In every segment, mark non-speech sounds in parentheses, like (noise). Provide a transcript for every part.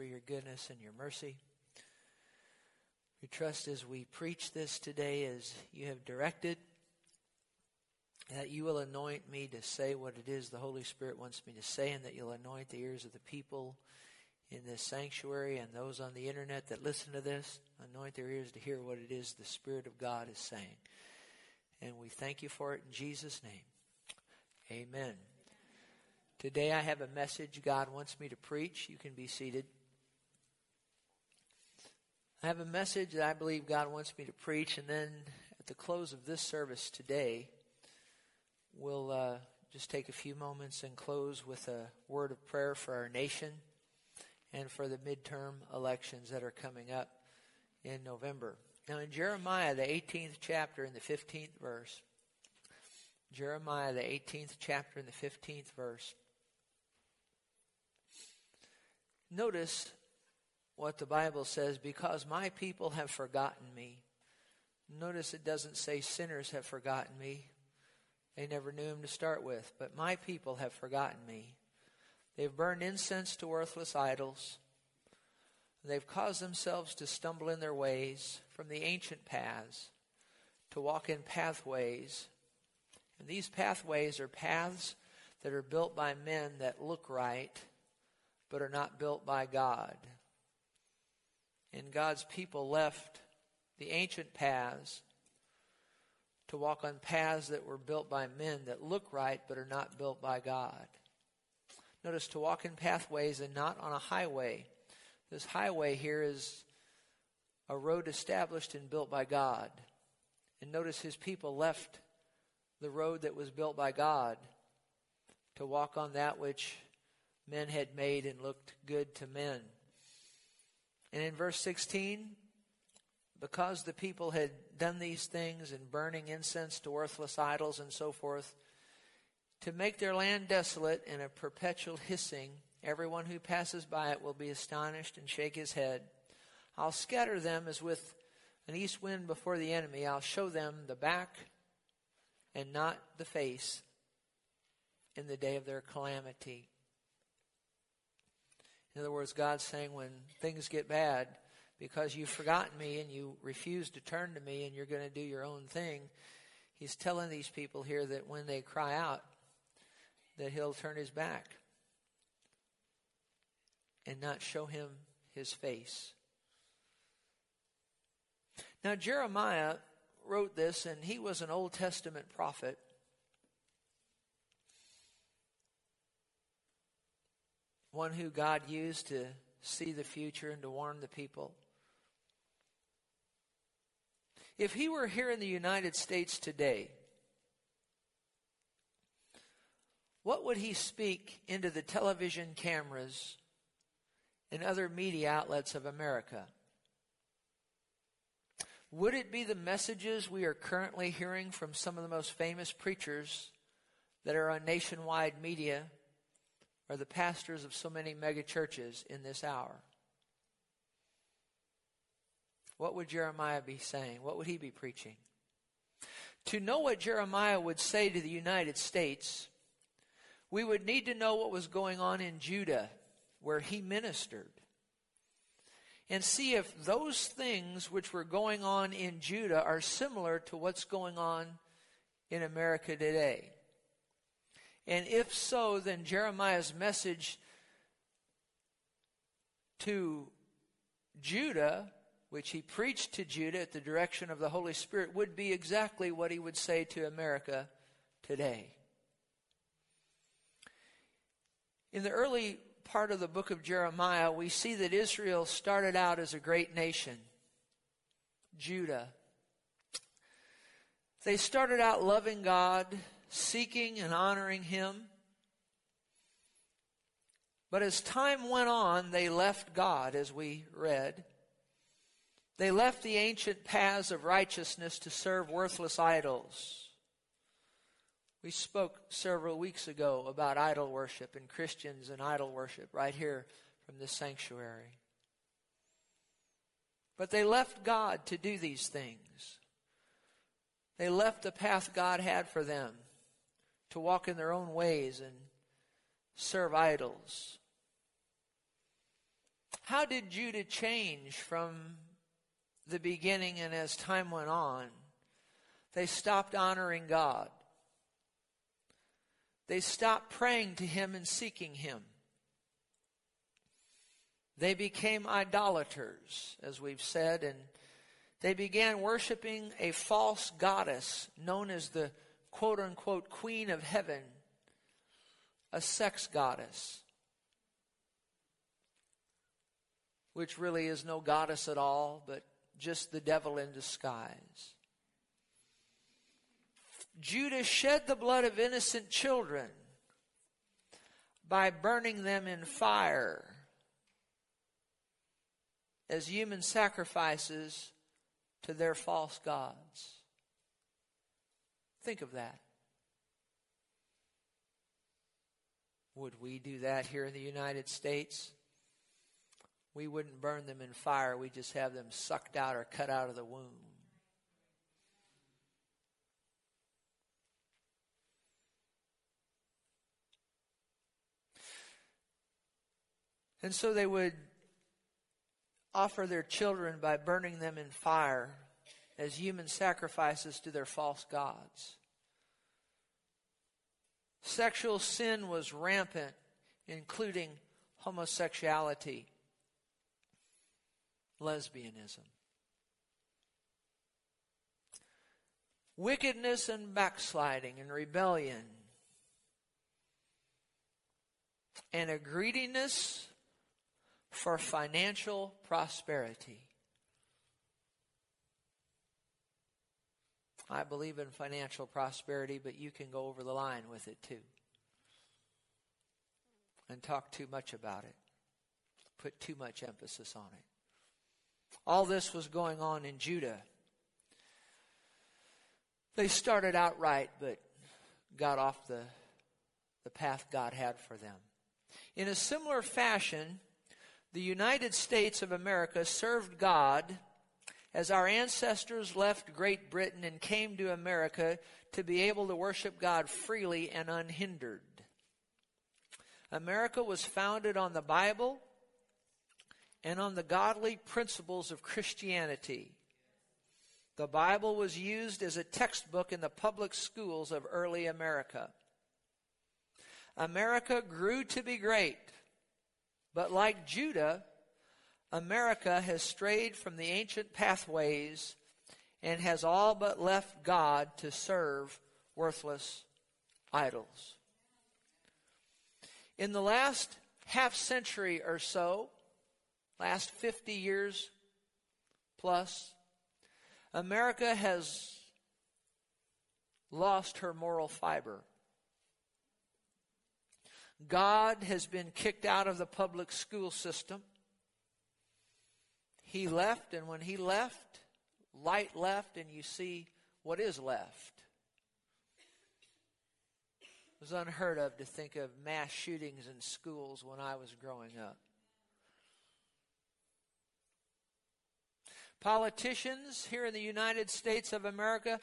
for your goodness and your mercy. We trust as we preach this today as you have directed that you will anoint me to say what it is the Holy Spirit wants me to say, and that you'll anoint the ears of the people in this sanctuary and those on the internet that listen to this. Anoint their ears to hear what it is the Spirit of God is saying. And we thank you for it in Jesus' name. Amen. Today I have a message God wants me to preach. You can be seated. I have a message that I believe God wants me to preach, and then at the close of this service today, we'll uh, just take a few moments and close with a word of prayer for our nation and for the midterm elections that are coming up in November. Now, in Jeremiah, the 18th chapter, in the 15th verse, Jeremiah, the 18th chapter, in the 15th verse, notice what the Bible says because my people have forgotten me. Notice it doesn't say sinners have forgotten me. They never knew him to start with. But my people have forgotten me. They've burned incense to worthless idols. They've caused themselves to stumble in their ways from the ancient paths, to walk in pathways. And these pathways are paths that are built by men that look right, but are not built by God. And God's people left the ancient paths to walk on paths that were built by men that look right but are not built by God. Notice to walk in pathways and not on a highway. This highway here is a road established and built by God. And notice his people left the road that was built by God to walk on that which men had made and looked good to men. And in verse 16, because the people had done these things and burning incense to worthless idols and so forth, to make their land desolate and a perpetual hissing, everyone who passes by it will be astonished and shake his head. I'll scatter them as with an east wind before the enemy. I'll show them the back and not the face in the day of their calamity. In other words, God's saying when things get bad, because you've forgotten me and you refuse to turn to me and you're going to do your own thing. He's telling these people here that when they cry out, that he'll turn his back and not show him his face. Now, Jeremiah wrote this, and he was an Old Testament prophet. One who God used to see the future and to warn the people. If he were here in the United States today, what would he speak into the television cameras and other media outlets of America? Would it be the messages we are currently hearing from some of the most famous preachers that are on nationwide media or the pastors of so many megachurches in this hour? What would Jeremiah be saying? What would he be preaching? To know what Jeremiah would say to the United States, we would need to know what was going on in Judah, where he ministered, and see if those things which were going on in Judah are similar to what's going on in America today. And if so, then Jeremiah's message to Judah which he preached to Judah at the direction of the Holy Spirit would be exactly what he would say to America today. In the early part of the book of Jeremiah, we see that Israel started out as a great nation, Judah. They started out loving God, seeking and honoring Him. But as time went on, they left God, as we read. They left the ancient paths of righteousness to serve worthless idols. We spoke several weeks ago about idol worship and Christians and idol worship right here from this sanctuary. But they left God to do these things. They left the path God had for them to walk in their own ways and serve idols. How did Judah change from the beginning and as time went on? They stopped honoring God. They stopped praying to Him and seeking Him. They became idolaters, as we've said, and they began worshiping a false goddess known as the quote unquote Queen of Heaven, a sex goddess, which really is no goddess at all, but just the devil in disguise. Judah shed the blood of innocent children by burning them in fire as human sacrifices to their false gods. Think of that. Would we do that here in the United States? We wouldn't burn them in fire, we just have them sucked out or cut out of the womb. And so they would offer their children by burning them in fire as human sacrifices to their false gods. Sexual sin was rampant, including homosexuality, lesbianism. Wickedness and backsliding and rebellion, and a greediness for financial prosperity. I believe in financial prosperity, but you can go over the line with it too. And talk too much about it. Put too much emphasis on it. All this was going on in Judah. They started out right, but got off the, the path God had for them. In a similar fashion, the United States of America served God as our ancestors left Great Britain and came to America to be able to worship God freely and unhindered. America was founded on the Bible and on the godly principles of Christianity. The Bible was used as a textbook in the public schools of early America. America grew to be great, but like Judah, America has strayed from the ancient pathways and has all but left God to serve worthless idols. In the last half century or so, last 50 years plus, America has lost her moral fiber. God has been kicked out of the public school system. He left, and when he left, light left, and you see what is left. It was unheard of to think of mass shootings in schools when I was growing up. Politicians here in the United States of America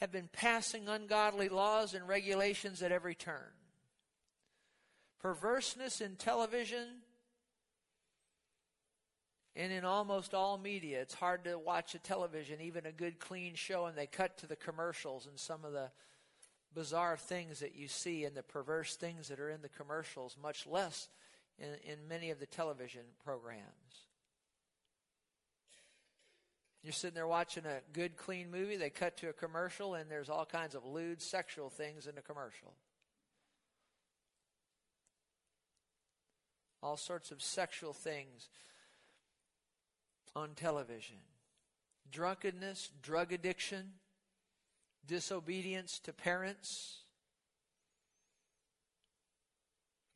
have been passing ungodly laws and regulations at every turn. Perverseness in television and in almost all media. It's hard to watch a television, even a good, clean show, and they cut to the commercials and some of the bizarre things that you see and the perverse things that are in the commercials, much less in, in many of the television programs. You're sitting there watching a good, clean movie, they cut to a commercial, and there's all kinds of lewd sexual things in the commercial. All sorts of sexual things on television drunkenness, drug addiction, disobedience to parents,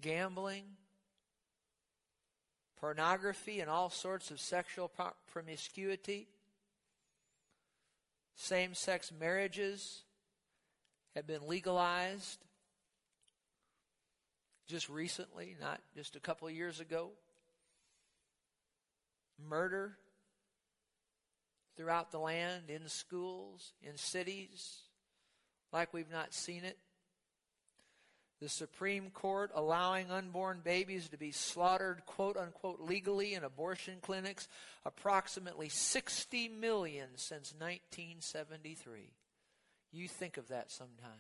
gambling, pornography, and all sorts of sexual promiscuity. Same sex marriages have been legalized just recently, not just a couple of years ago. Murder, throughout the land, in schools, in cities, like we've not seen it. the Supreme Court allowing unborn babies to be slaughtered, quote unquote, legally in abortion clinics, approximately 60 million since 1973. You think of that sometime.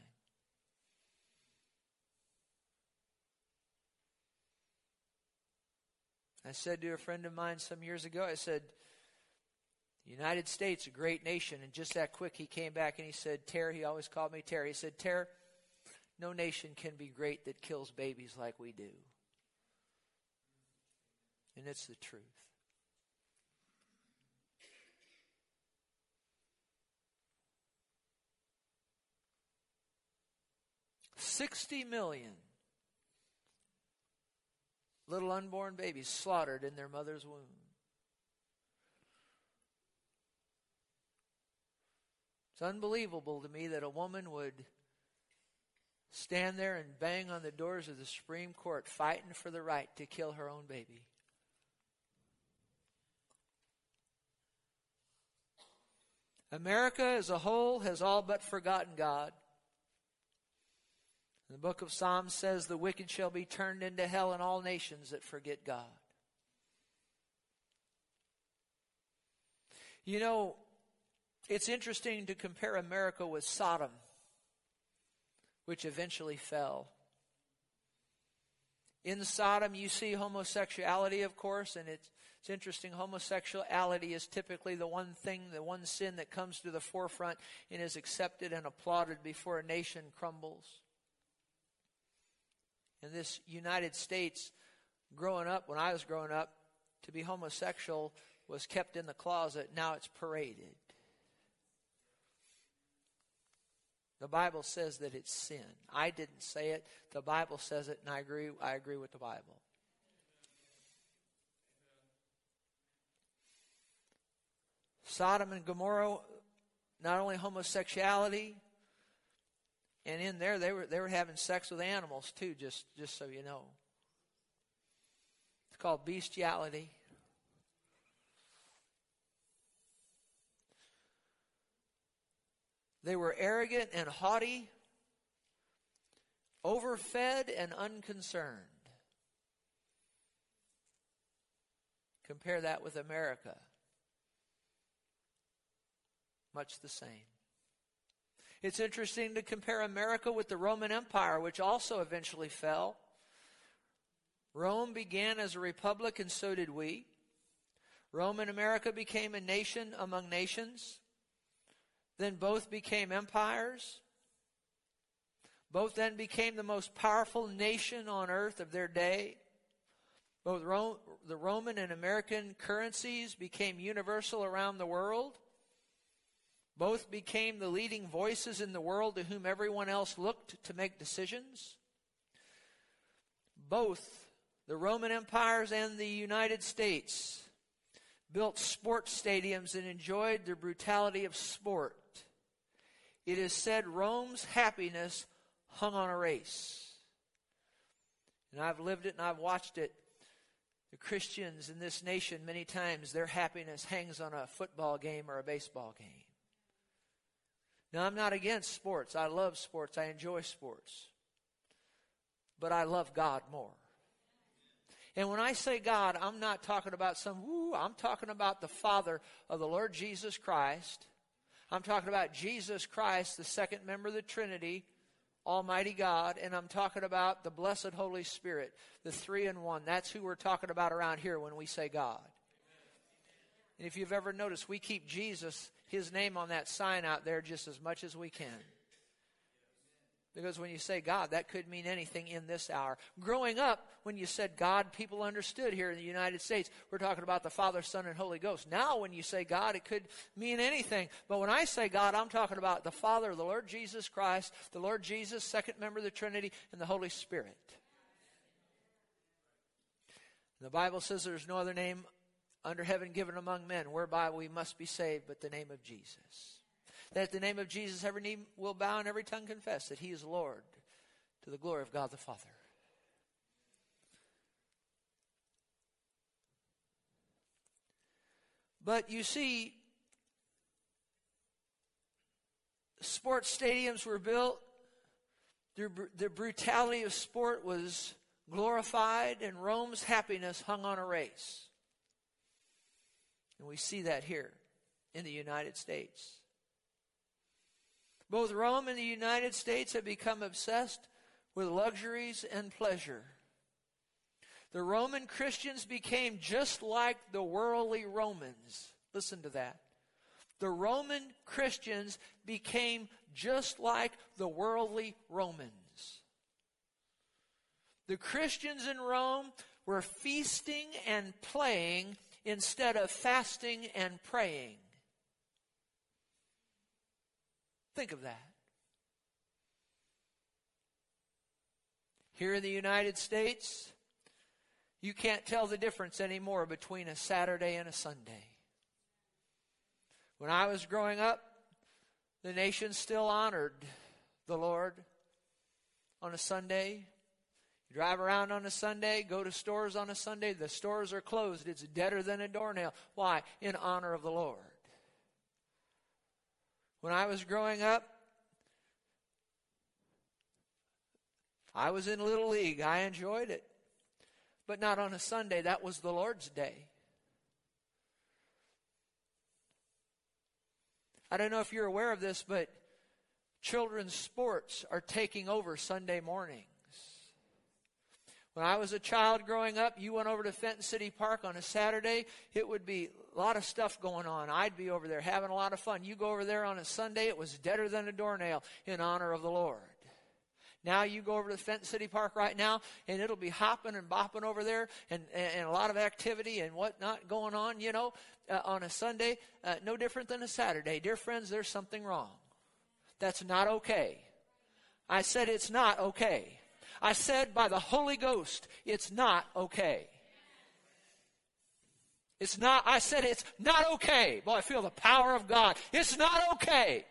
I said to a friend of mine some years ago, I said, the United States, a great nation, and just that quick he came back and he said, Terry, he always called me Terry. He said, Terry, no nation can be great that kills babies like we do. And it's the truth. Sixty million little unborn babies slaughtered in their mother's womb. It's unbelievable to me that a woman would stand there and bang on the doors of the Supreme Court fighting for the right to kill her own baby. America as a whole has all but forgotten God. The book of Psalms says, The wicked shall be turned into hell, and all nations that forget God. You know, it's interesting to compare America with Sodom, which eventually fell. In Sodom, you see homosexuality, of course, and it's, it's interesting. Homosexuality is typically the one thing, the one sin that comes to the forefront and is accepted and applauded before a nation crumbles. In this United States, growing up, when I was growing up, to be homosexual was kept in the closet. Now it's paraded. The Bible says that it's sin. I didn't say it. The Bible says it, and I agree. I agree with the Bible. Sodom and Gomorrah, not only homosexuality, and in there they were they were having sex with animals too. Just just so you know, it's called bestiality. They were arrogant and haughty, overfed and unconcerned. Compare that with America. Much the same. It's interesting to compare America with the Roman Empire, which also eventually fell. Rome began as a republic, and so did we. Rome and America became a nation among nations. Then both became empires. Both then became the most powerful nation on earth of their day. Both the Roman and American currencies became universal around the world. Both became the leading voices in the world to whom everyone else looked to make decisions. Both the Roman empires and the United States built sports stadiums and enjoyed the brutality of sport. It is said Rome's happiness hung on a race. And I've lived it and I've watched it. The Christians in this nation, many times, their happiness hangs on a football game or a baseball game. Now, I'm not against sports. I love sports. I enjoy sports. But I love God more. And when I say God, I'm not talking about some woo, I'm talking about the Father of the Lord Jesus Christ I'm talking about Jesus Christ, the second member of the Trinity, Almighty God, and I'm talking about the blessed Holy Spirit, the three in one. That's who we're talking about around here when we say God. And if you've ever noticed, we keep Jesus, his name on that sign out there just as much as we can. Because when you say God, that could mean anything in this hour. Growing up, when you said God, people understood here in the United States. We're talking about the Father, Son, and Holy Ghost. Now, when you say God, it could mean anything. But when I say God, I'm talking about the Father, the Lord Jesus Christ, the Lord Jesus, second member of the Trinity, and the Holy Spirit. The Bible says there's no other name under heaven given among men whereby we must be saved but the name of Jesus that at the name of Jesus every knee will bow and every tongue confess that he is Lord to the glory of God the Father. But you see, sports stadiums were built, The, the brutality of sport was glorified, and Rome's happiness hung on a race. And we see that here in the United States. Both Rome and the United States have become obsessed with luxuries and pleasure. The Roman Christians became just like the worldly Romans. Listen to that. The Roman Christians became just like the worldly Romans. The Christians in Rome were feasting and playing instead of fasting and praying. Think of that. Here in the United States, you can't tell the difference anymore between a Saturday and a Sunday. When I was growing up, the nation still honored the Lord on a Sunday. You drive around on a Sunday, go to stores on a Sunday, the stores are closed. It's deader than a doornail. Why? In honor of the Lord. When I was growing up, I was in Little League. I enjoyed it. But not on a Sunday. That was the Lord's day. I don't know if you're aware of this, but children's sports are taking over Sunday mornings. When I was a child growing up, you went over to Fenton City Park on a Saturday, it would be a lot of stuff going on. I'd be over there having a lot of fun. You go over there on a Sunday, it was deader than a doornail in honor of the Lord. Now you go over to Fenton City Park right now, and it'll be hopping and bopping over there, and, and a lot of activity and whatnot going on, you know, uh, on a Sunday. Uh, no different than a Saturday. Dear friends, there's something wrong. That's not okay. I said it's not okay. I said by the Holy Ghost, it's not okay. It's not, I said it's not okay. Boy, I feel the power of God. It's not okay.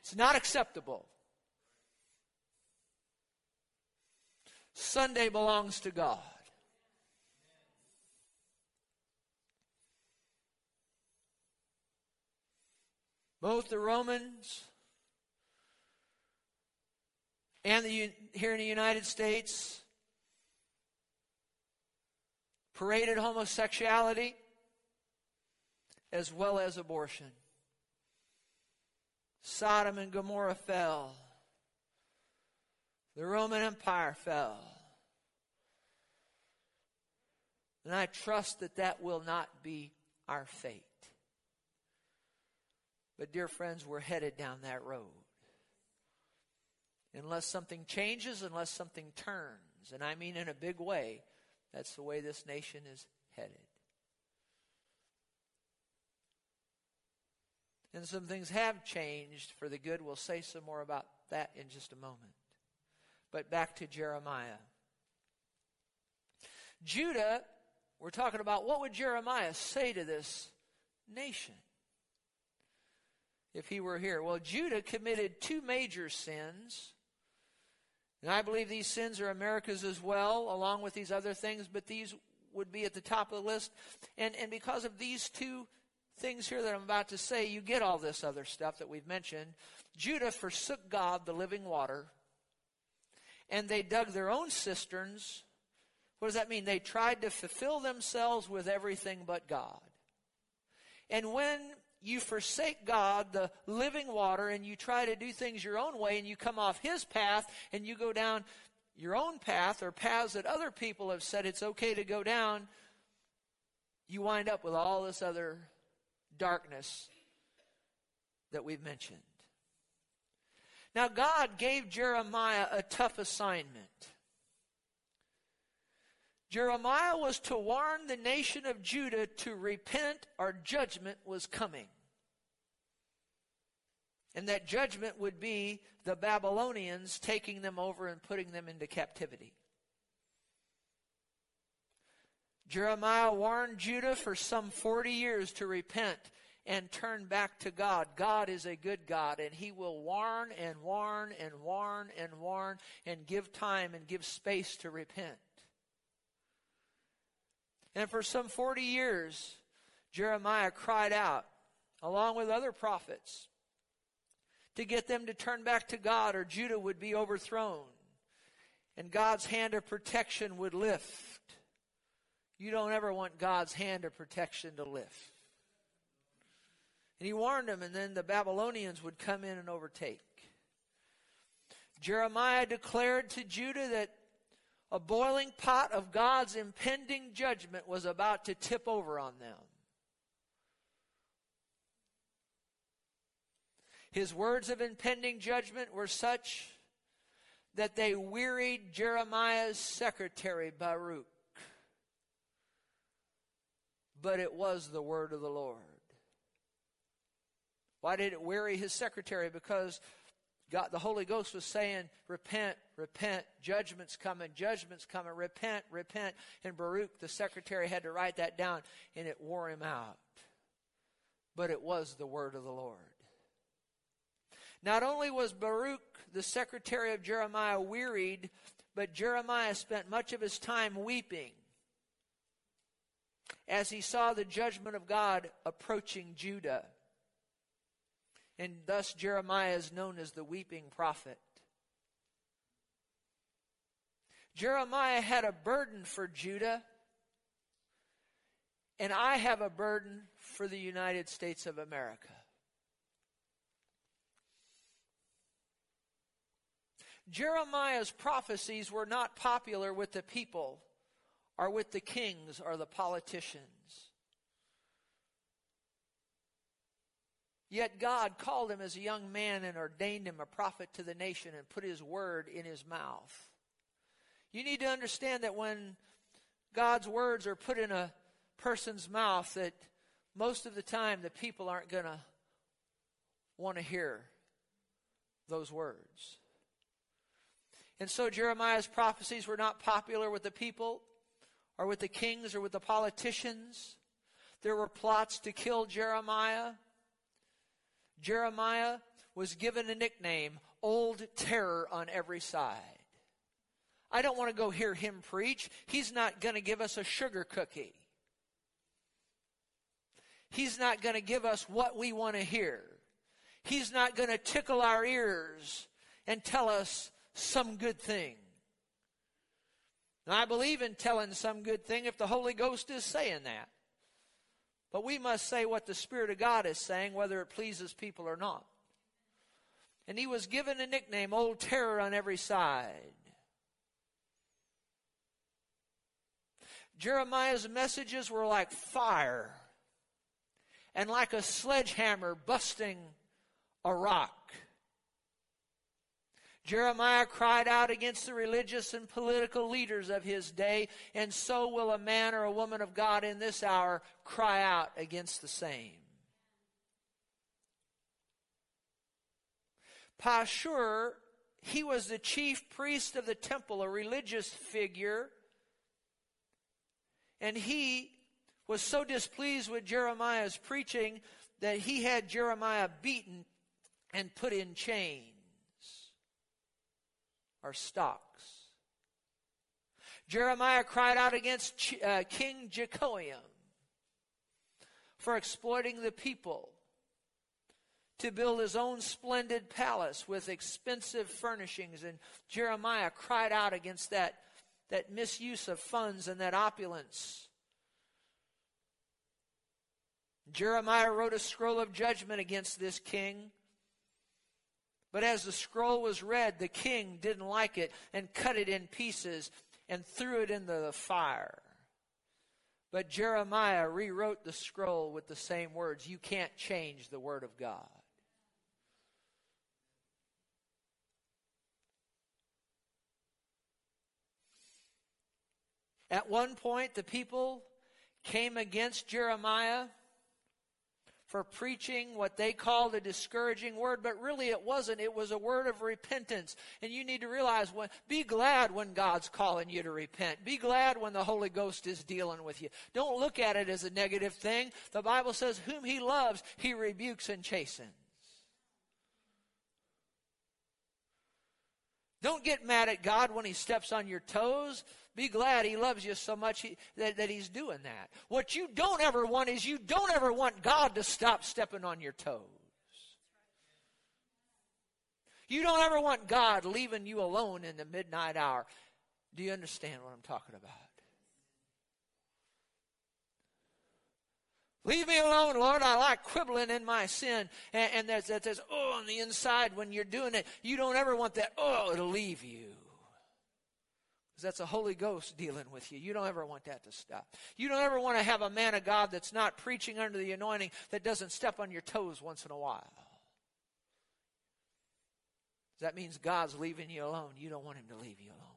It's not acceptable. Sunday belongs to God. Both the Romans and the, here in the United States paraded homosexuality as well as abortion. Sodom and Gomorrah fell. The Roman Empire fell. And I trust that that will not be our fate. But, dear friends, we're headed down that road. Unless something changes, unless something turns, and I mean in a big way, that's the way this nation is headed. And some things have changed for the good. We'll say some more about that in just a moment. But back to Jeremiah. Judah, we're talking about what would Jeremiah say to this nation if he were here? Well, Judah committed two major sins. And I believe these sins are America's as well, along with these other things, but these would be at the top of the list. And, and because of these two things here that I'm about to say, you get all this other stuff that we've mentioned. Judah forsook God, the living water, and they dug their own cisterns. What does that mean? They tried to fulfill themselves with everything but God. And when you forsake God, the living water, and you try to do things your own way, and you come off His path, and you go down your own path or paths that other people have said it's okay to go down, you wind up with all this other darkness that we've mentioned. Now, God gave Jeremiah a tough assignment. Jeremiah was to warn the nation of Judah to repent or judgment was coming. And that judgment would be the Babylonians taking them over and putting them into captivity. Jeremiah warned Judah for some 40 years to repent and turn back to God. God is a good God, and He will warn and warn and warn and warn and give time and give space to repent. And for some 40 years, Jeremiah cried out, along with other prophets, to get them to turn back to God, or Judah would be overthrown. And God's hand of protection would lift. You don't ever want God's hand of protection to lift. And he warned them, and then the Babylonians would come in and overtake. Jeremiah declared to Judah that a boiling pot of God's impending judgment was about to tip over on them. His words of impending judgment were such that they wearied Jeremiah's secretary, Baruch. But it was the word of the Lord. Why did it weary his secretary? Because God, the Holy Ghost was saying, repent, repent, judgment's coming, judgment's coming, repent, repent. And Baruch, the secretary, had to write that down, and it wore him out. But it was the word of the Lord. Not only was Baruch, the secretary of Jeremiah, wearied, but Jeremiah spent much of his time weeping as he saw the judgment of God approaching Judah. And thus Jeremiah is known as the weeping prophet. Jeremiah had a burden for Judah, and I have a burden for the United States of America. Jeremiah's prophecies were not popular with the people or with the kings or the politicians. Yet God called him as a young man and ordained him a prophet to the nation and put his word in his mouth. You need to understand that when God's words are put in a person's mouth that most of the time the people aren't going to want to hear those words. And so Jeremiah's prophecies were not popular with the people or with the kings or with the politicians. There were plots to kill Jeremiah. Jeremiah was given a nickname, Old Terror on every side. I don't want to go hear him preach. He's not going to give us a sugar cookie. He's not going to give us what we want to hear. He's not going to tickle our ears and tell us some good thing. And I believe in telling some good thing if the Holy Ghost is saying that. But we must say what the Spirit of God is saying, whether it pleases people or not. And he was given a nickname, Old Terror on every side. Jeremiah's messages were like fire and like a sledgehammer busting a rock. Jeremiah cried out against the religious and political leaders of his day, and so will a man or a woman of God in this hour cry out against the same. Pashur, he was the chief priest of the temple, a religious figure, and he was so displeased with Jeremiah's preaching that he had Jeremiah beaten and put in chains are stocks. Jeremiah cried out against uh, King Jehoiakim for exploiting the people to build his own splendid palace with expensive furnishings. And Jeremiah cried out against that, that misuse of funds and that opulence. Jeremiah wrote a scroll of judgment against this king but as the scroll was read, the king didn't like it and cut it in pieces and threw it into the fire. But Jeremiah rewrote the scroll with the same words. You can't change the word of God. At one point, the people came against Jeremiah for preaching what they called a discouraging word, but really it wasn't. It was a word of repentance. And you need to realize when, be glad when God's calling you to repent. Be glad when the Holy Ghost is dealing with you. Don't look at it as a negative thing. The Bible says, whom he loves, he rebukes and chastens. Don't get mad at God when he steps on your toes. Be glad he loves you so much he, that, that he's doing that. What you don't ever want is you don't ever want God to stop stepping on your toes. You don't ever want God leaving you alone in the midnight hour. Do you understand what I'm talking about? Leave me alone, Lord. I like quibbling in my sin. And, and there's, there's oh on the inside when you're doing it. You don't ever want that oh to leave you. Because that's a Holy Ghost dealing with you. You don't ever want that to stop. You don't ever want to have a man of God that's not preaching under the anointing that doesn't step on your toes once in a while. That means God's leaving you alone. You don't want him to leave you alone.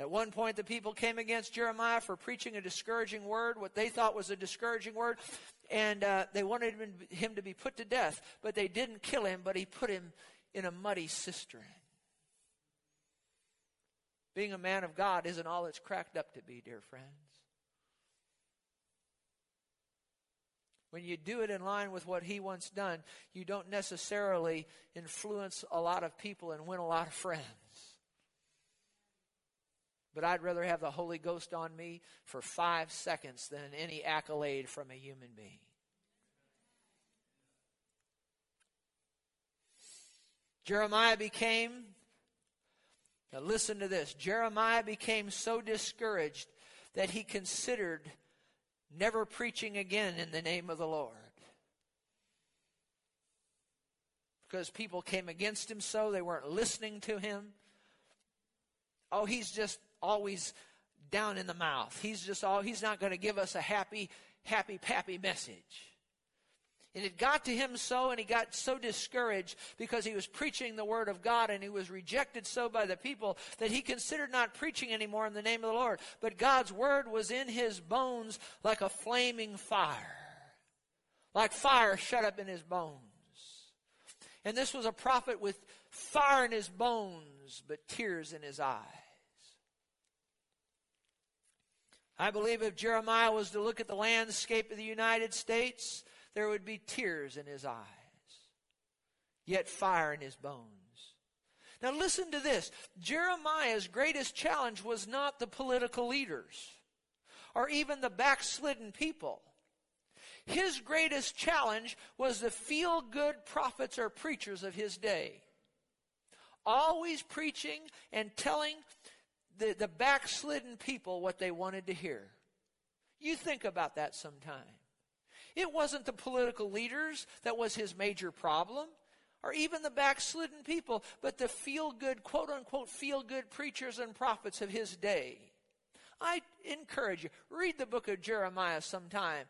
At one point, the people came against Jeremiah for preaching a discouraging word, what they thought was a discouraging word, and uh, they wanted him to be put to death. But they didn't kill him, but he put him in a muddy cistern. Being a man of God isn't all it's cracked up to be, dear friends. When you do it in line with what he wants done, you don't necessarily influence a lot of people and win a lot of friends. But I'd rather have the Holy Ghost on me for five seconds than any accolade from a human being. Jeremiah became, now listen to this Jeremiah became so discouraged that he considered never preaching again in the name of the Lord. Because people came against him so, they weren't listening to him. Oh, he's just always down in the mouth. He's just all, he's not going to give us a happy, happy, happy message. And it got to him so, and he got so discouraged because he was preaching the word of God and he was rejected so by the people that he considered not preaching anymore in the name of the Lord. But God's word was in his bones like a flaming fire, like fire shut up in his bones. And this was a prophet with fire in his bones, but tears in his eyes. I believe if Jeremiah was to look at the landscape of the United States, there would be tears in his eyes, yet fire in his bones. Now, listen to this Jeremiah's greatest challenge was not the political leaders or even the backslidden people. His greatest challenge was the feel good prophets or preachers of his day. Always preaching and telling the, the backslidden people what they wanted to hear. You think about that sometime. It wasn't the political leaders that was his major problem, or even the backslidden people, but the feel good, quote unquote, feel good preachers and prophets of his day. I encourage you, read the book of Jeremiah sometime,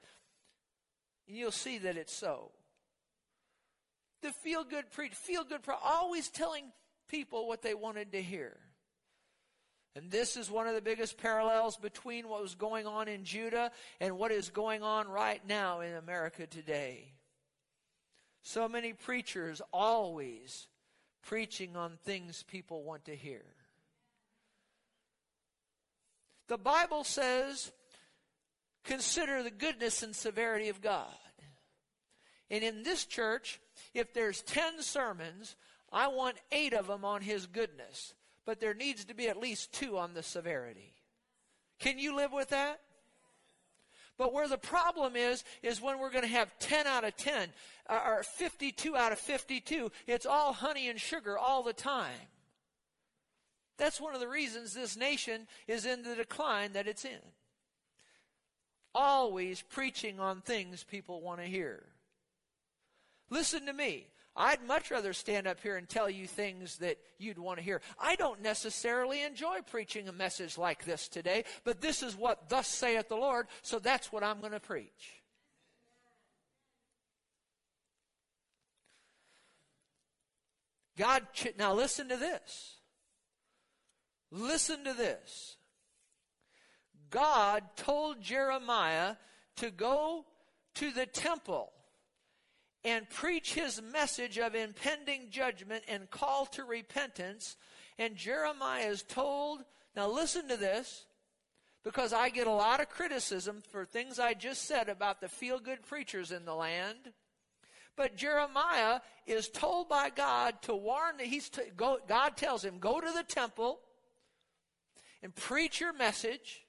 and you'll see that it's so. The feel good preach, feel good, pro- always telling people what they wanted to hear. And this is one of the biggest parallels between what was going on in Judah and what is going on right now in America today. So many preachers always preaching on things people want to hear. The Bible says, consider the goodness and severity of God. And in this church, if there's 10 sermons, I want eight of them on His goodness but there needs to be at least two on the severity. Can you live with that? But where the problem is, is when we're going to have 10 out of 10 uh, or 52 out of 52, it's all honey and sugar all the time. That's one of the reasons this nation is in the decline that it's in. Always preaching on things people want to hear. Listen to me. I'd much rather stand up here and tell you things that you'd want to hear. I don't necessarily enjoy preaching a message like this today, but this is what thus saith the Lord, so that's what I'm going to preach. God, now listen to this. Listen to this. God told Jeremiah to go to the temple and preach his message of impending judgment and call to repentance. And Jeremiah is told, now listen to this, because I get a lot of criticism for things I just said about the feel good preachers in the land. But Jeremiah is told by God to warn that he's to go, God tells him, go to the temple and preach your message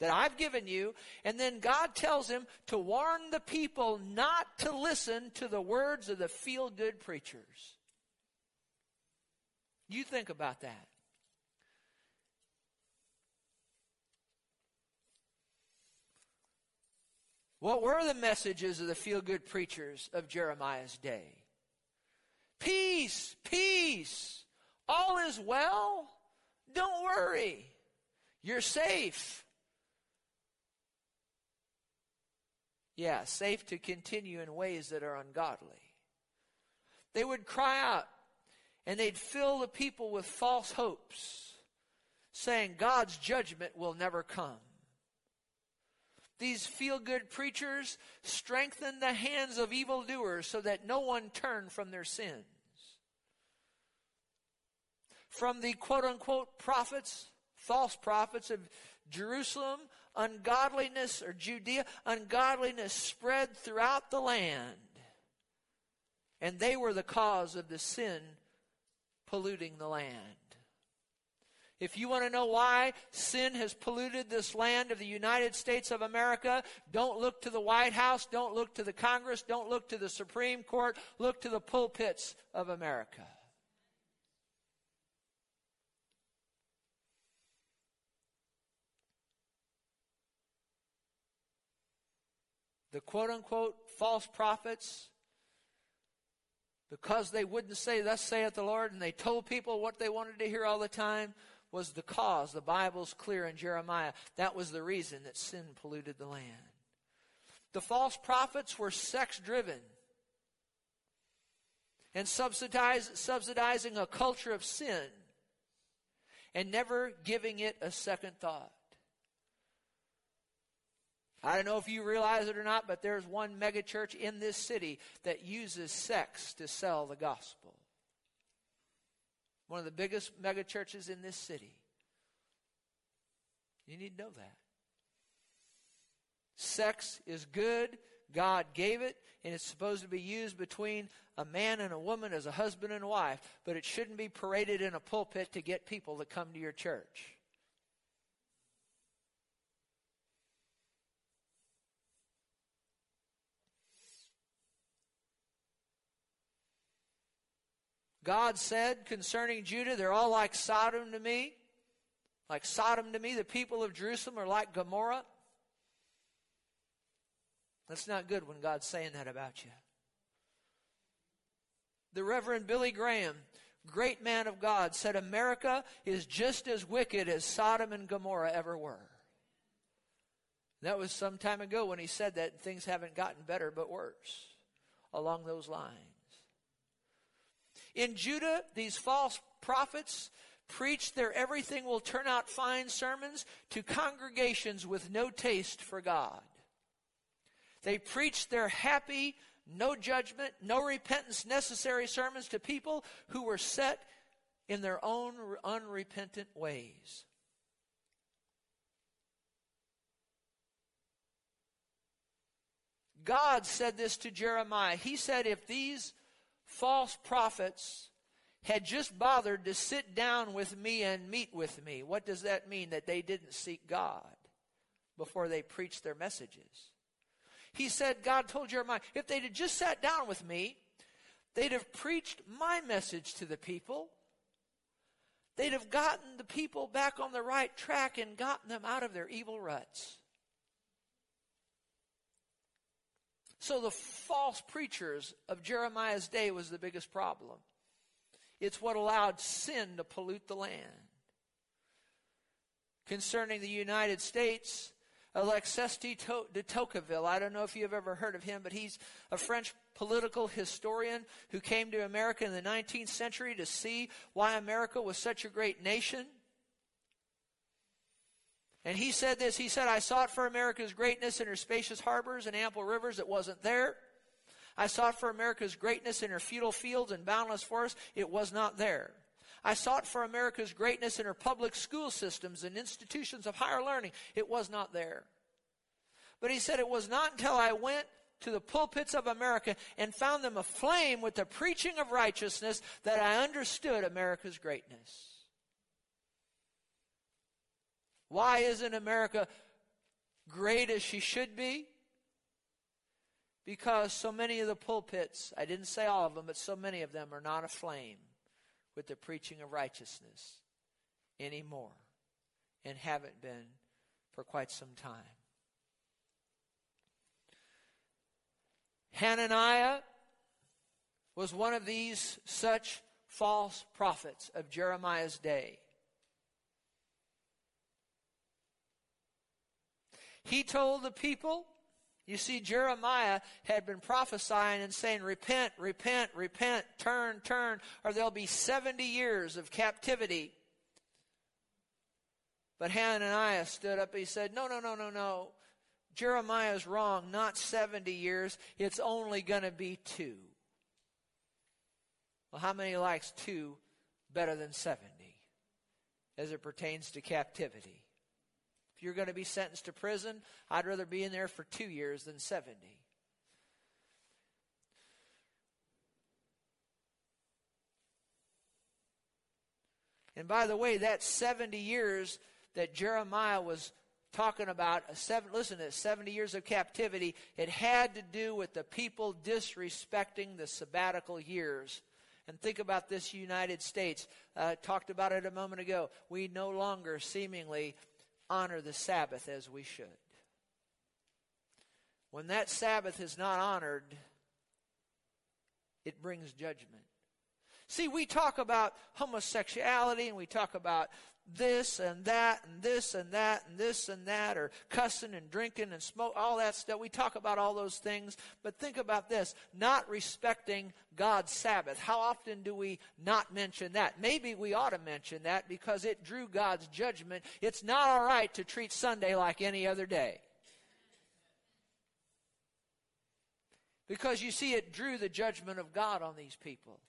that I've given you. And then God tells him to warn the people not to listen to the words of the feel good preachers. You think about that. What were the messages of the feel good preachers of Jeremiah's day? Peace, peace, all is well. Don't worry. You're safe. Yeah, safe to continue in ways that are ungodly. They would cry out and they'd fill the people with false hopes, saying God's judgment will never come. These feel good preachers strengthen the hands of evildoers so that no one turn from their sins. From the quote unquote prophets, false prophets of Jerusalem, ungodliness or Judea, ungodliness spread throughout the land. And they were the cause of the sin polluting the land. If you want to know why sin has polluted this land of the United States of America, don't look to the White House, don't look to the Congress, don't look to the Supreme Court, look to the pulpits of America. The quote unquote false prophets, because they wouldn't say, Thus saith the Lord, and they told people what they wanted to hear all the time, was the cause. The Bible's clear in Jeremiah. That was the reason that sin polluted the land. The false prophets were sex driven and subsidizing a culture of sin and never giving it a second thought. I don't know if you realize it or not, but there's one megachurch in this city that uses sex to sell the gospel one of the biggest megachurches in this city. You need to know that. Sex is good. God gave it, and it's supposed to be used between a man and a woman as a husband and wife, but it shouldn't be paraded in a pulpit to get people to come to your church. God said concerning Judah, they're all like Sodom to me. Like Sodom to me, the people of Jerusalem are like Gomorrah. That's not good when God's saying that about you. The Reverend Billy Graham, great man of God, said America is just as wicked as Sodom and Gomorrah ever were. That was some time ago when he said that. Things haven't gotten better, but worse along those lines. In Judah, these false prophets preached their everything will turn out fine sermons to congregations with no taste for God. They preached their happy, no judgment, no repentance necessary sermons to people who were set in their own unrepentant ways. God said this to Jeremiah. He said, If these false prophets had just bothered to sit down with me and meet with me. What does that mean? That they didn't seek God before they preached their messages. He said, God told Jeremiah, if they'd have just sat down with me, they'd have preached my message to the people. They'd have gotten the people back on the right track and gotten them out of their evil ruts. So the false preachers of Jeremiah's day was the biggest problem. It's what allowed sin to pollute the land. Concerning the United States, Alexis de Tocqueville, I don't know if you've ever heard of him, but he's a French political historian who came to America in the 19th century to see why America was such a great nation. And he said this He said, I sought for America's greatness in her spacious harbors and ample rivers. It wasn't there. I sought for America's greatness in her feudal fields and boundless forests. It was not there. I sought for America's greatness in her public school systems and institutions of higher learning. It was not there. But he said, It was not until I went to the pulpits of America and found them aflame with the preaching of righteousness that I understood America's greatness. Why isn't America great as she should be because so many of the pulpits, I didn't say all of them, but so many of them are not aflame with the preaching of righteousness anymore and haven't been for quite some time. Hananiah was one of these such false prophets of Jeremiah's day. He told the people you see, Jeremiah had been prophesying and saying, Repent, repent, repent, turn, turn, or there'll be 70 years of captivity. But Hananiah stood up he said, No, no, no, no, no. Jeremiah's wrong. Not 70 years. It's only going to be two. Well, how many likes two better than 70 as it pertains to captivity? If you're going to be sentenced to prison, I'd rather be in there for two years than 70. And by the way, that 70 years that Jeremiah was talking about, a seven, listen to this, 70 years of captivity, it had to do with the people disrespecting the sabbatical years. And think about this United States. Uh, talked about it a moment ago. We no longer seemingly honor the Sabbath as we should. When that Sabbath is not honored, it brings judgment. See, we talk about homosexuality and we talk about this and that and this and that and this and that, or cussing and drinking and smoke, all that stuff. We talk about all those things, but think about this not respecting God's Sabbath. How often do we not mention that? Maybe we ought to mention that because it drew God's judgment. It's not all right to treat Sunday like any other day. Because you see, it drew the judgment of God on these people.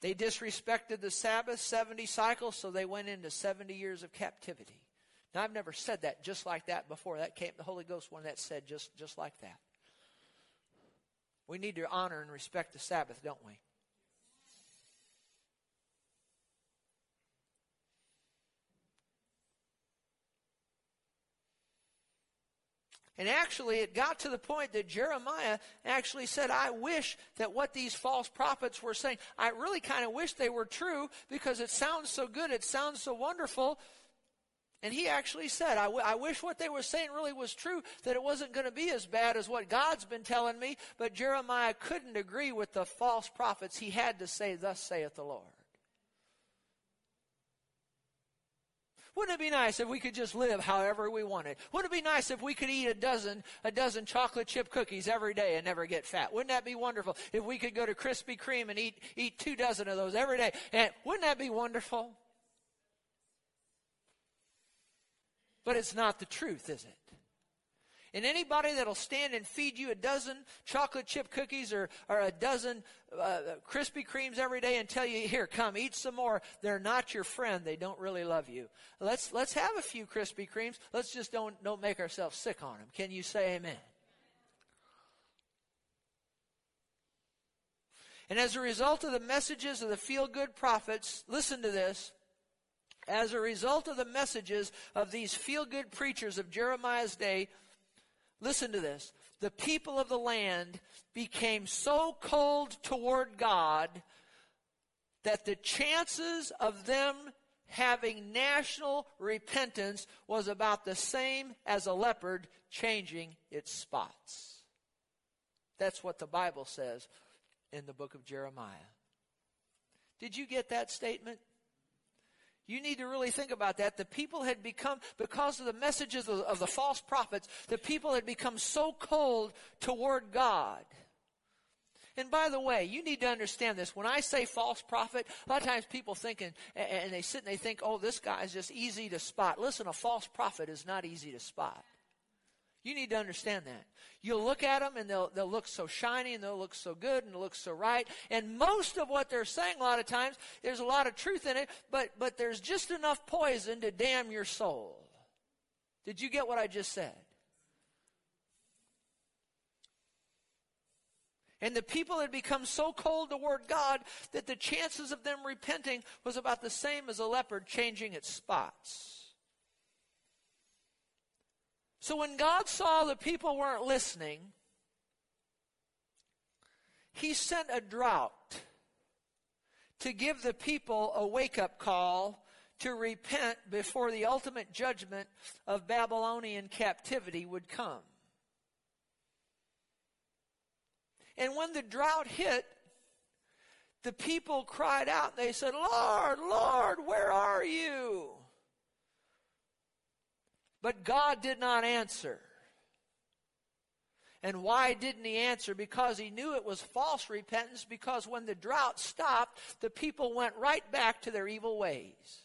They disrespected the Sabbath 70 cycles, so they went into 70 years of captivity. Now, I've never said that just like that before. That came, the Holy Ghost one that said just, just like that. We need to honor and respect the Sabbath, don't we? And actually, it got to the point that Jeremiah actually said, I wish that what these false prophets were saying, I really kind of wish they were true because it sounds so good, it sounds so wonderful. And he actually said, I, w- I wish what they were saying really was true, that it wasn't going to be as bad as what God's been telling me. But Jeremiah couldn't agree with the false prophets. He had to say, Thus saith the Lord. Wouldn't it be nice if we could just live however we wanted? Wouldn't it be nice if we could eat a dozen, a dozen chocolate chip cookies every day and never get fat? Wouldn't that be wonderful? If we could go to Krispy Kreme and eat, eat two dozen of those every day. And wouldn't that be wonderful? But it's not the truth, is it? And anybody that'll stand and feed you a dozen chocolate chip cookies or, or a dozen uh, Krispy Kremes every day and tell you, here, come, eat some more, they're not your friend. They don't really love you. Let's, let's have a few Krispy Kremes. Let's just don't, don't make ourselves sick on them. Can you say amen? And as a result of the messages of the feel good prophets, listen to this. As a result of the messages of these feel good preachers of Jeremiah's day, Listen to this. The people of the land became so cold toward God that the chances of them having national repentance was about the same as a leopard changing its spots. That's what the Bible says in the book of Jeremiah. Did you get that statement? You need to really think about that. The people had become, because of the messages of, of, the false prophets, the people had become so cold toward God. And by the way, you need to understand this. When I say false prophet, a lot of times people think, and, and they sit and they think, oh, this guy is just easy to spot. Listen, a false prophet is not easy to spot. You need to understand that. You'll look at them and they'll, they'll look so shiny and they'll look so good and look so right. And most of what they're saying a lot of times, there's a lot of truth in it, but, but there's just enough poison to damn your soul. Did you get what I just said? And the people had become so cold toward God that the chances of them repenting was about the same as a leopard changing its spots. So when God saw the people weren't listening, he sent a drought to give the people a wake up call to repent before the ultimate judgment of Babylonian captivity would come. And when the drought hit, the people cried out. They said, Lord, Lord, where are you? But God did not answer. And why didn't he answer? Because he knew it was false repentance, because when the drought stopped, the people went right back to their evil ways.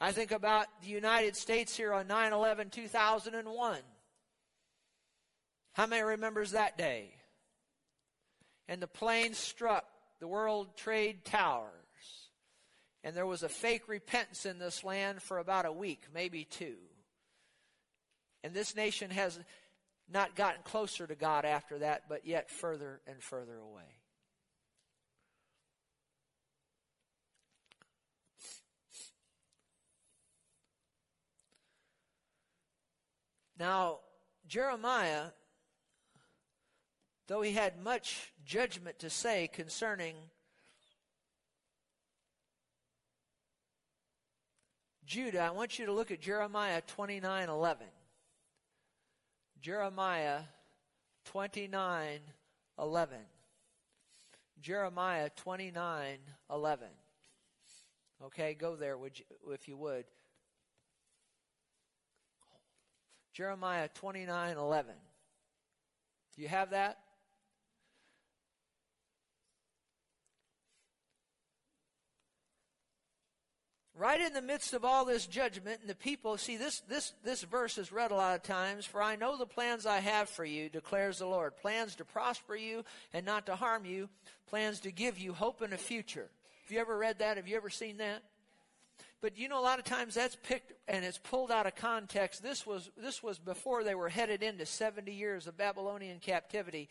I think about the United States here on 9 11 2001. How many remembers that day? And the plane struck the World Trade Towers. And there was a fake repentance in this land for about a week, maybe two. And this nation has not gotten closer to God after that, but yet further and further away. Now, Jeremiah, though he had much judgment to say concerning Judah, I want you to look at Jeremiah 29 11. Jeremiah 29 11. Jeremiah 29 11. Okay, go there would you, if you would. Jeremiah 29 11. Do you have that? Right in the midst of all this judgment and the people see this this this verse is read a lot of times. For i know the plans i have for you declares the lord. Plans to prosper you and not to harm you. Plans to give you hope in a future. Have you ever read that? Have you ever seen that? But you know a lot of times that's picked and it's pulled out of context. This was this was before they were headed into 70 years of babylonian captivity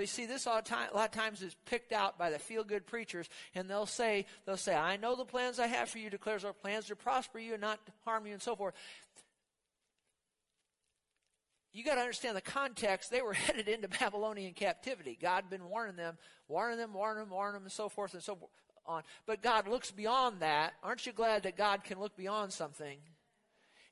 but you see, this a lot of times is picked out by the feel-good preachers, and they'll say, they'll say, "I know the plans I have for you," declares our plans to prosper you and not harm you, and so forth. You got to understand the context. They were (laughs) headed into Babylonian captivity. God had been warning them, warning them, warning them, warning them, and so forth and so on. But God looks beyond that. Aren't you glad that God can look beyond something?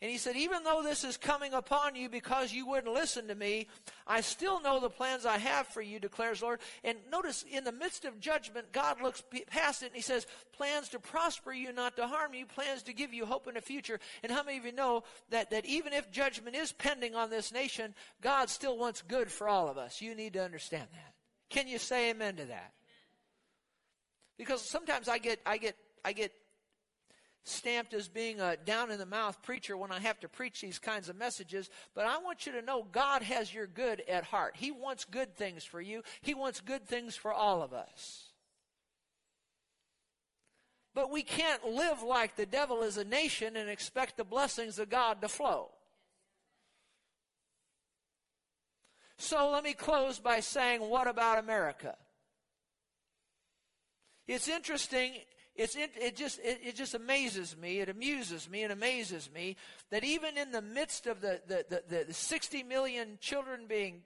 And he said, Even though this is coming upon you because you wouldn't listen to me, I still know the plans I have for you, declares Lord. And notice, in the midst of judgment, God looks past it and he says, Plans to prosper you, not to harm you, plans to give you hope in the future. And how many of you know that, that even if judgment is pending on this nation, God still wants good for all of us? You need to understand that. Can you say amen to that? Because sometimes I get, I get, I get stamped as being a down in the mouth preacher when I have to preach these kinds of messages, but I want you to know God has your good at heart. He wants good things for you, He wants good things for all of us. But we can't live like the devil is a nation and expect the blessings of God to flow. So let me close by saying, what about America? It's interesting it's, it, it just, it, it, just amazes me, it amuses me, it amazes me that even in the midst of the, the, the, the 60 million children being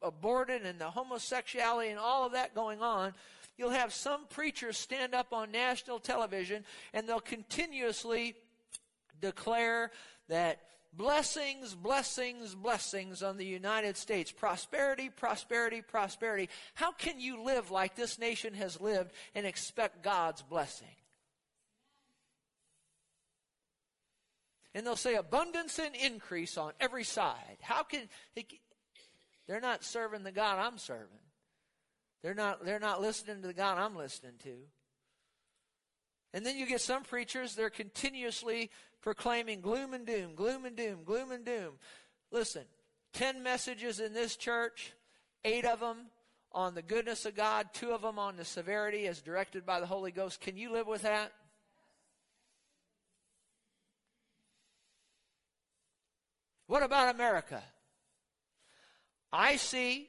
aborted and the homosexuality and all of that going on, you'll have some preachers stand up on national television and they'll continuously declare that blessings, blessings, blessings on the United States. Prosperity, prosperity, prosperity. How can you live like this nation has lived and expect God's blessing? And they'll say abundance and increase on every side. How can they're not serving the God I'm serving. They're not they're not listening to the God I'm listening to. And then you get some preachers, they're continuously proclaiming gloom and doom, gloom and doom, gloom and doom. Listen, 10 messages in this church, eight of them on the goodness of God, two of them on the severity as directed by the Holy Ghost. Can you live with that? What about America? I see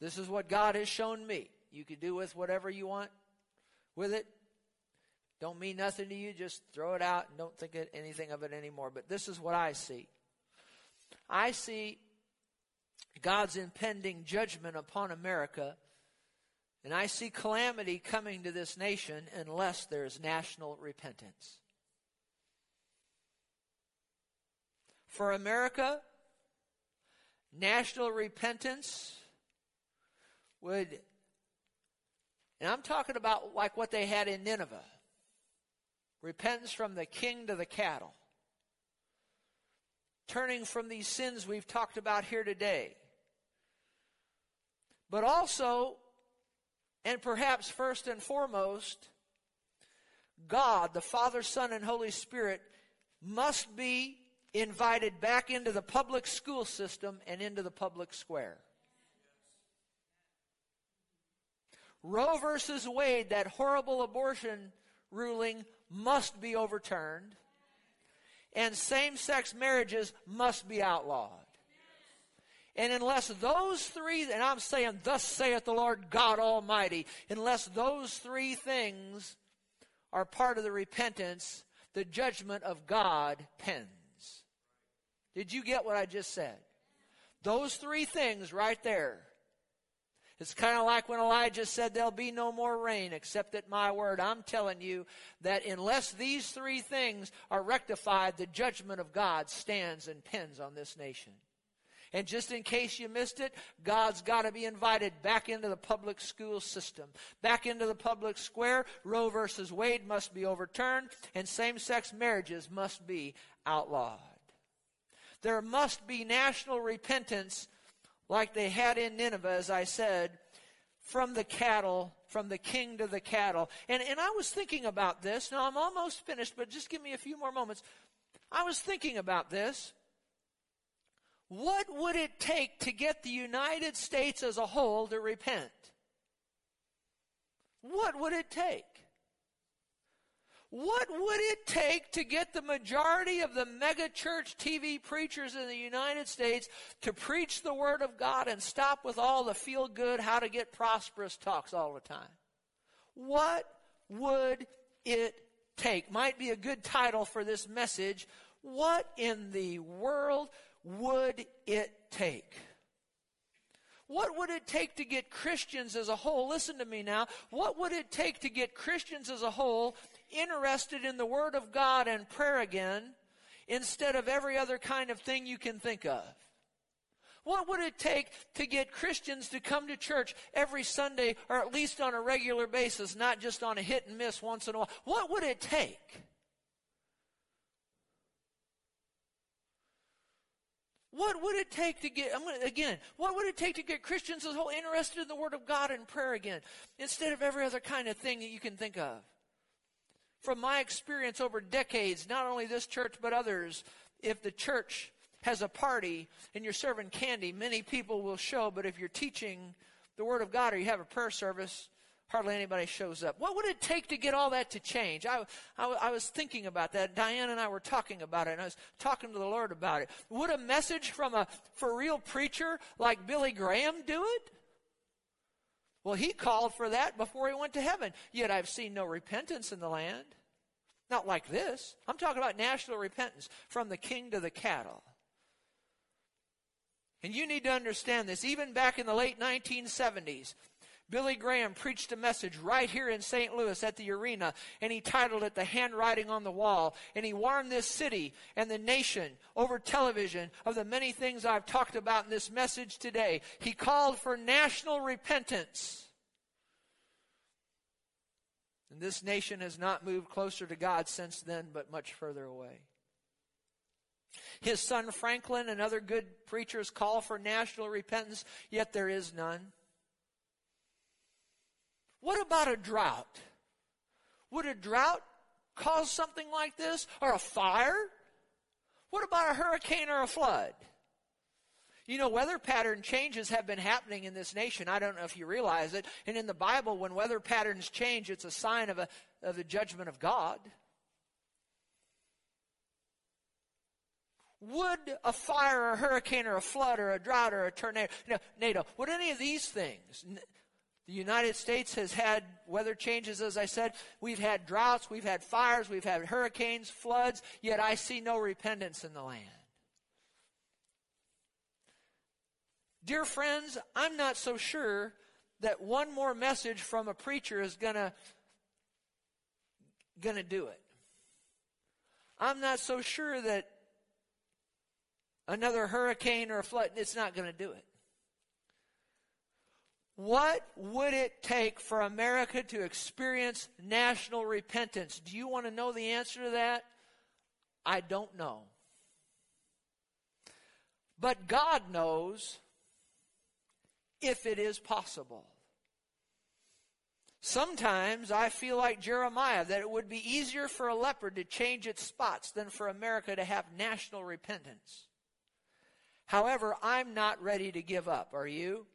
This is what God has shown me. You can do with whatever you want with it. Don't mean nothing to you. Just throw it out and don't think anything of it anymore. But this is what I see. I see God's impending judgment upon America, and I see calamity coming to this nation unless there is national repentance. For America, national repentance would, and I'm talking about like what they had in Nineveh repentance from the king to the cattle, turning from these sins we've talked about here today. But also, and perhaps first and foremost, God, the Father, Son, and Holy Spirit, must be invited back into the public school system and into the public square. Roe versus Wade, that horrible abortion ruling, must be overturned. And same sex marriages must be outlawed. And unless those three, and I'm saying, thus saith the Lord God Almighty, unless those three things are part of the repentance, the judgment of God pens. Did you get what I just said? Those three things right there. It's kind of like when Elijah said, There'll be no more rain except at my word. I'm telling you that unless these three things are rectified, the judgment of God stands and pens on this nation. And just in case you missed it, God's got to be invited back into the public school system, back into the public square. Roe versus Wade must be overturned, and same sex marriages must be outlawed. There must be national repentance like they had in Nineveh, as I said, from the cattle, from the king to the cattle. And, and I was thinking about this. Now, I'm almost finished, but just give me a few more moments. I was thinking about this. What would it take to get the United States as a whole to repent? What would it take? What would it take to get the majority of the megachurch TV preachers in the United States to preach the Word of God and stop with all the feel good, how to get prosperous talks all the time? What would it take? Might be a good title for this message. What in the world would it take? What would it take to get Christians as a whole? Listen to me now. What would it take to get Christians as a whole interested in the Word of God and prayer again instead of every other kind of thing you can think of? What would it take to get Christians to come to church every Sunday or at least on a regular basis, not just on a hit and miss once in a while? What would it take? What would it take to get, I'm going to, again, what would it take to get Christians as whole interested in the Word of God and prayer again instead of every other kind of thing that you can think of? From my experience over decades, not only this church but others, if the church has a party and you're serving candy, many people will show, but if you're teaching the Word of God or you have a prayer service, hardly anybody shows up. What would it take to get all that to change? I, I, I, was thinking about that. Diane and I were talking about it, and I was talking to the Lord about it. Would a message from a for real preacher like Billy Graham do it? Well, he called for that before he went to heaven. Yet I've seen no repentance in the land. Not like this. I'm talking about national repentance from the king to the cattle. And you need to understand this. Even back in the late 1970s, Billy Graham preached a message right here in St. Louis at the arena, and he titled it The Handwriting on the Wall. And he warned this city and the nation over television of the many things I've talked about in this message today. He called for national repentance. And this nation has not moved closer to God since then, but much further away. His son Franklin and other good preachers call for national repentance, yet there is none. What about a drought? Would a drought cause something like this? Or a fire? What about a hurricane or a flood? You know, weather pattern changes have been happening in this nation. I don't know if you realize it. And in the Bible, when weather patterns change, it's a sign of, a, of the judgment of God. Would a fire or a hurricane or a flood or a drought or a tornado, NATO, would any of these things, the United States has had weather changes, as I said. We've had droughts, we've had fires, we've had hurricanes, floods, yet I see no repentance in the land. Dear friends, I'm not so sure that one more message from a preacher is going to going to do it. I'm not so sure that another hurricane or a flood it's not going to do it. What would it take for America to experience national repentance? Do you want to know the answer to that? I don't know. But God knows if it is possible. Sometimes I feel like Jeremiah that it would be easier for a leopard to change its spots than for America to have national repentance. However, I'm not ready to give up. Are you?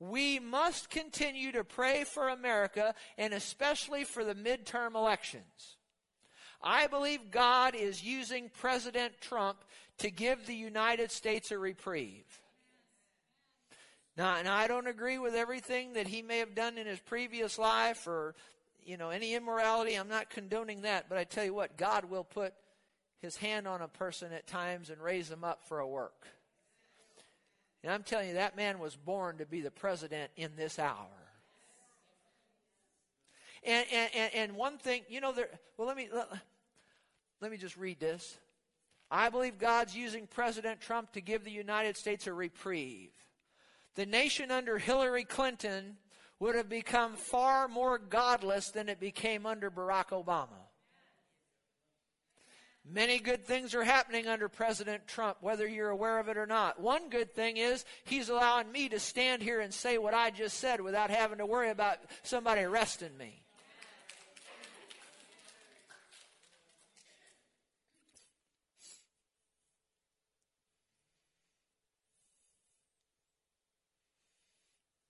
We must continue to pray for America and especially for the midterm elections. I believe God is using President Trump to give the United States a reprieve. Now, and I don't agree with everything that he may have done in his previous life or, you know, any immorality. I'm not condoning that. But I tell you what, God will put his hand on a person at times and raise them up for a work. And I'm telling you, that man was born to be the president in this hour. And, and, and one thing, you know, there, well, let me, let, let me just read this. I believe God's using President Trump to give the United States a reprieve the nation under Hillary Clinton would have become far more godless than it became under Barack Obama. Many good things are happening under President Trump, whether you're aware of it or not. One good thing is he's allowing me to stand here and say what I just said without having to worry about somebody arresting me.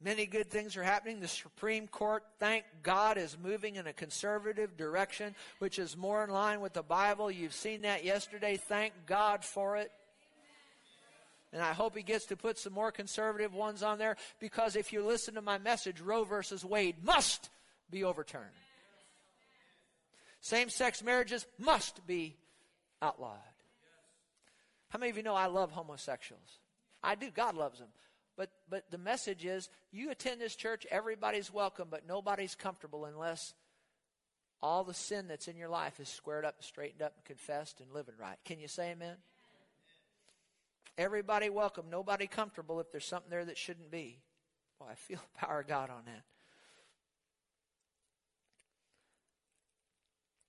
Many good things are happening. The Supreme Court, thank God, is moving in a conservative direction, which is more in line with the Bible. You've seen that yesterday. Thank God for it. And I hope he gets to put some more conservative ones on there because if you listen to my message, Roe versus Wade must be overturned. Same sex marriages must be outlawed. How many of you know I love homosexuals? I do. God loves them. But, but the message is you attend this church, everybody's welcome, but nobody's comfortable unless all the sin that's in your life is squared up, straightened up, and confessed and living right. Can you say amen? Everybody welcome, nobody comfortable if there's something there that shouldn't be. Well, I feel the power of God on that.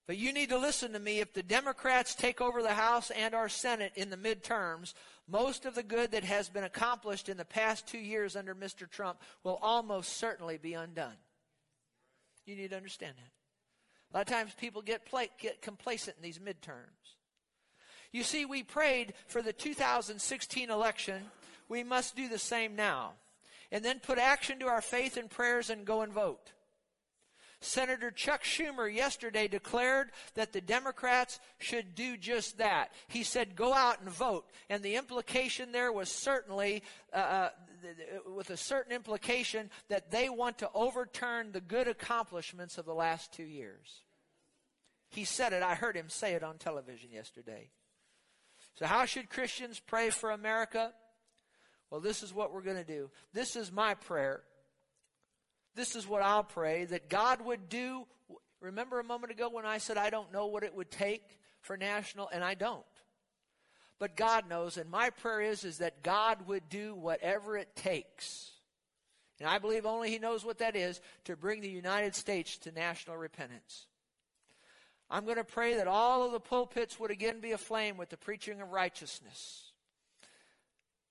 But you need to listen to me. If the Democrats take over the House and our Senate in the midterms, most of the good that has been accomplished in the past two years under Mr. Trump will almost certainly be undone. You need to understand that. A lot of times people get, get complacent in these midterms. You see, we prayed for the 2016 election. We must do the same now. And then put action to our faith and prayers and go and vote. Senator Chuck Schumer yesterday declared that the Democrats should do just that. He said, go out and vote. And the implication there was certainly, uh, uh with a certain implication, that they want to overturn the good accomplishments of the last two years. He said it. I heard him say it on television yesterday. So, how should Christians pray for America? Well, this is what we're going to do. This is my prayer this is what I'll pray that God would do. Remember a moment ago when I said I don't know what it would take for national, and I don't. But God knows, and my prayer is, is that God would do whatever it takes. And I believe only He knows what that is to bring the United States to national repentance. I'm going to pray that all of the pulpits would again be aflame with the preaching of righteousness.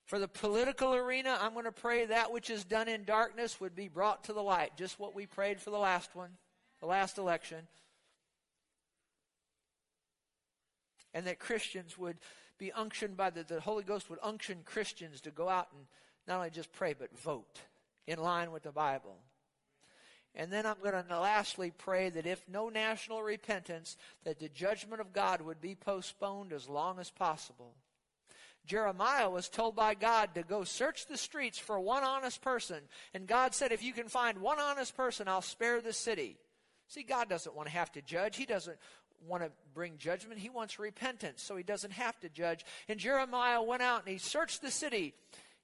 For the political arena, I'm going to pray that which is done in darkness would be brought to the light. Just what we prayed for the last one, the last election. And that Christians would be unctioned by the, the Holy Ghost would unction Christians to go out and not only just pray, but vote in line with the Bible. And then I'm going to lastly pray that if no national repentance, that the judgment of God would be postponed as long as possible. Jeremiah was told by God to go search the streets for one honest person. And God said, if you can find one honest person, I'll spare the city. See, God doesn't want to have to judge. He doesn't want to bring judgment. He wants repentance, so he doesn't have to judge. And Jeremiah went out and he searched the city,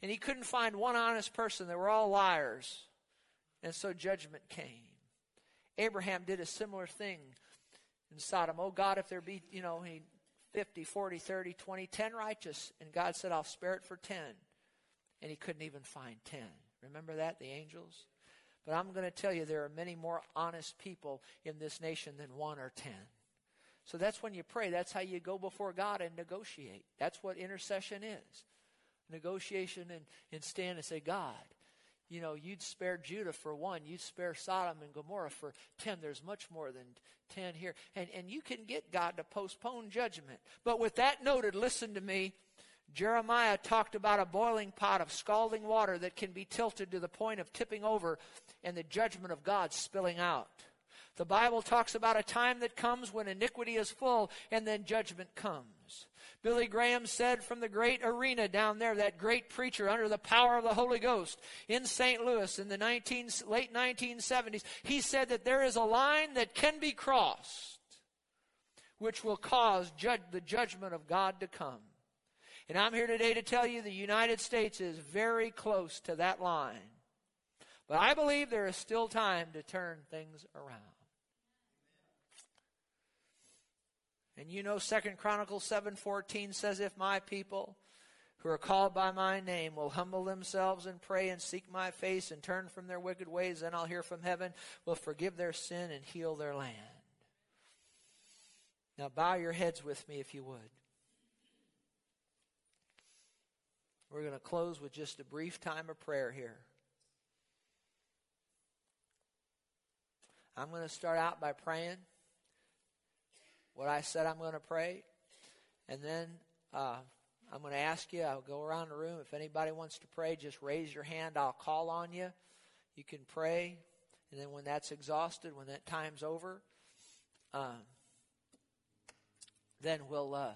and he couldn't find one honest person. They were all liars. And so judgment came. Abraham did a similar thing in Sodom. Oh God, if there be, you know, he 50, 40, 30, 20, 10 righteous. And God said, I'll spare it for 10. And he couldn't even find 10. Remember that, the angels? But I'm going to tell you, there are many more honest people in this nation than one or 10. So that's when you pray. That's how you go before God and negotiate. That's what intercession is. Negotiation and, and stand and say, God, you know, you'd spare Judah for one, you'd spare Sodom and Gomorrah for ten. There's much more than ten here. And, and you can get God to postpone judgment. But with that noted, listen to me. Jeremiah talked about a boiling pot of scalding water that can be tilted to the point of tipping over and the judgment of God spilling out. The Bible talks about a time that comes when iniquity is full and then judgment comes. Billy Graham said from the great arena down there, that great preacher under the power of the Holy Ghost in St. Louis in the 19, late 1970s, he said that there is a line that can be crossed which will cause judge, the judgment of God to come. And I'm here today to tell you the United States is very close to that line. But I believe there is still time to turn things around. And you know Second Chronicles 7:14 says if my people who are called by my name will humble themselves and pray and seek my face and turn from their wicked ways, then I'll hear from heaven, will forgive their sin and heal their land. Now bow your heads with me if you would. We're going to close with just a brief time of prayer here. I'm going to start out by praying what I said I'm going to pray. And then uh, I'm going to ask you, I'll go around the room. If anybody wants to pray, just raise your hand. I'll call on you. You can pray. And then when that's exhausted, when that time's over, um, then we'll. Uh,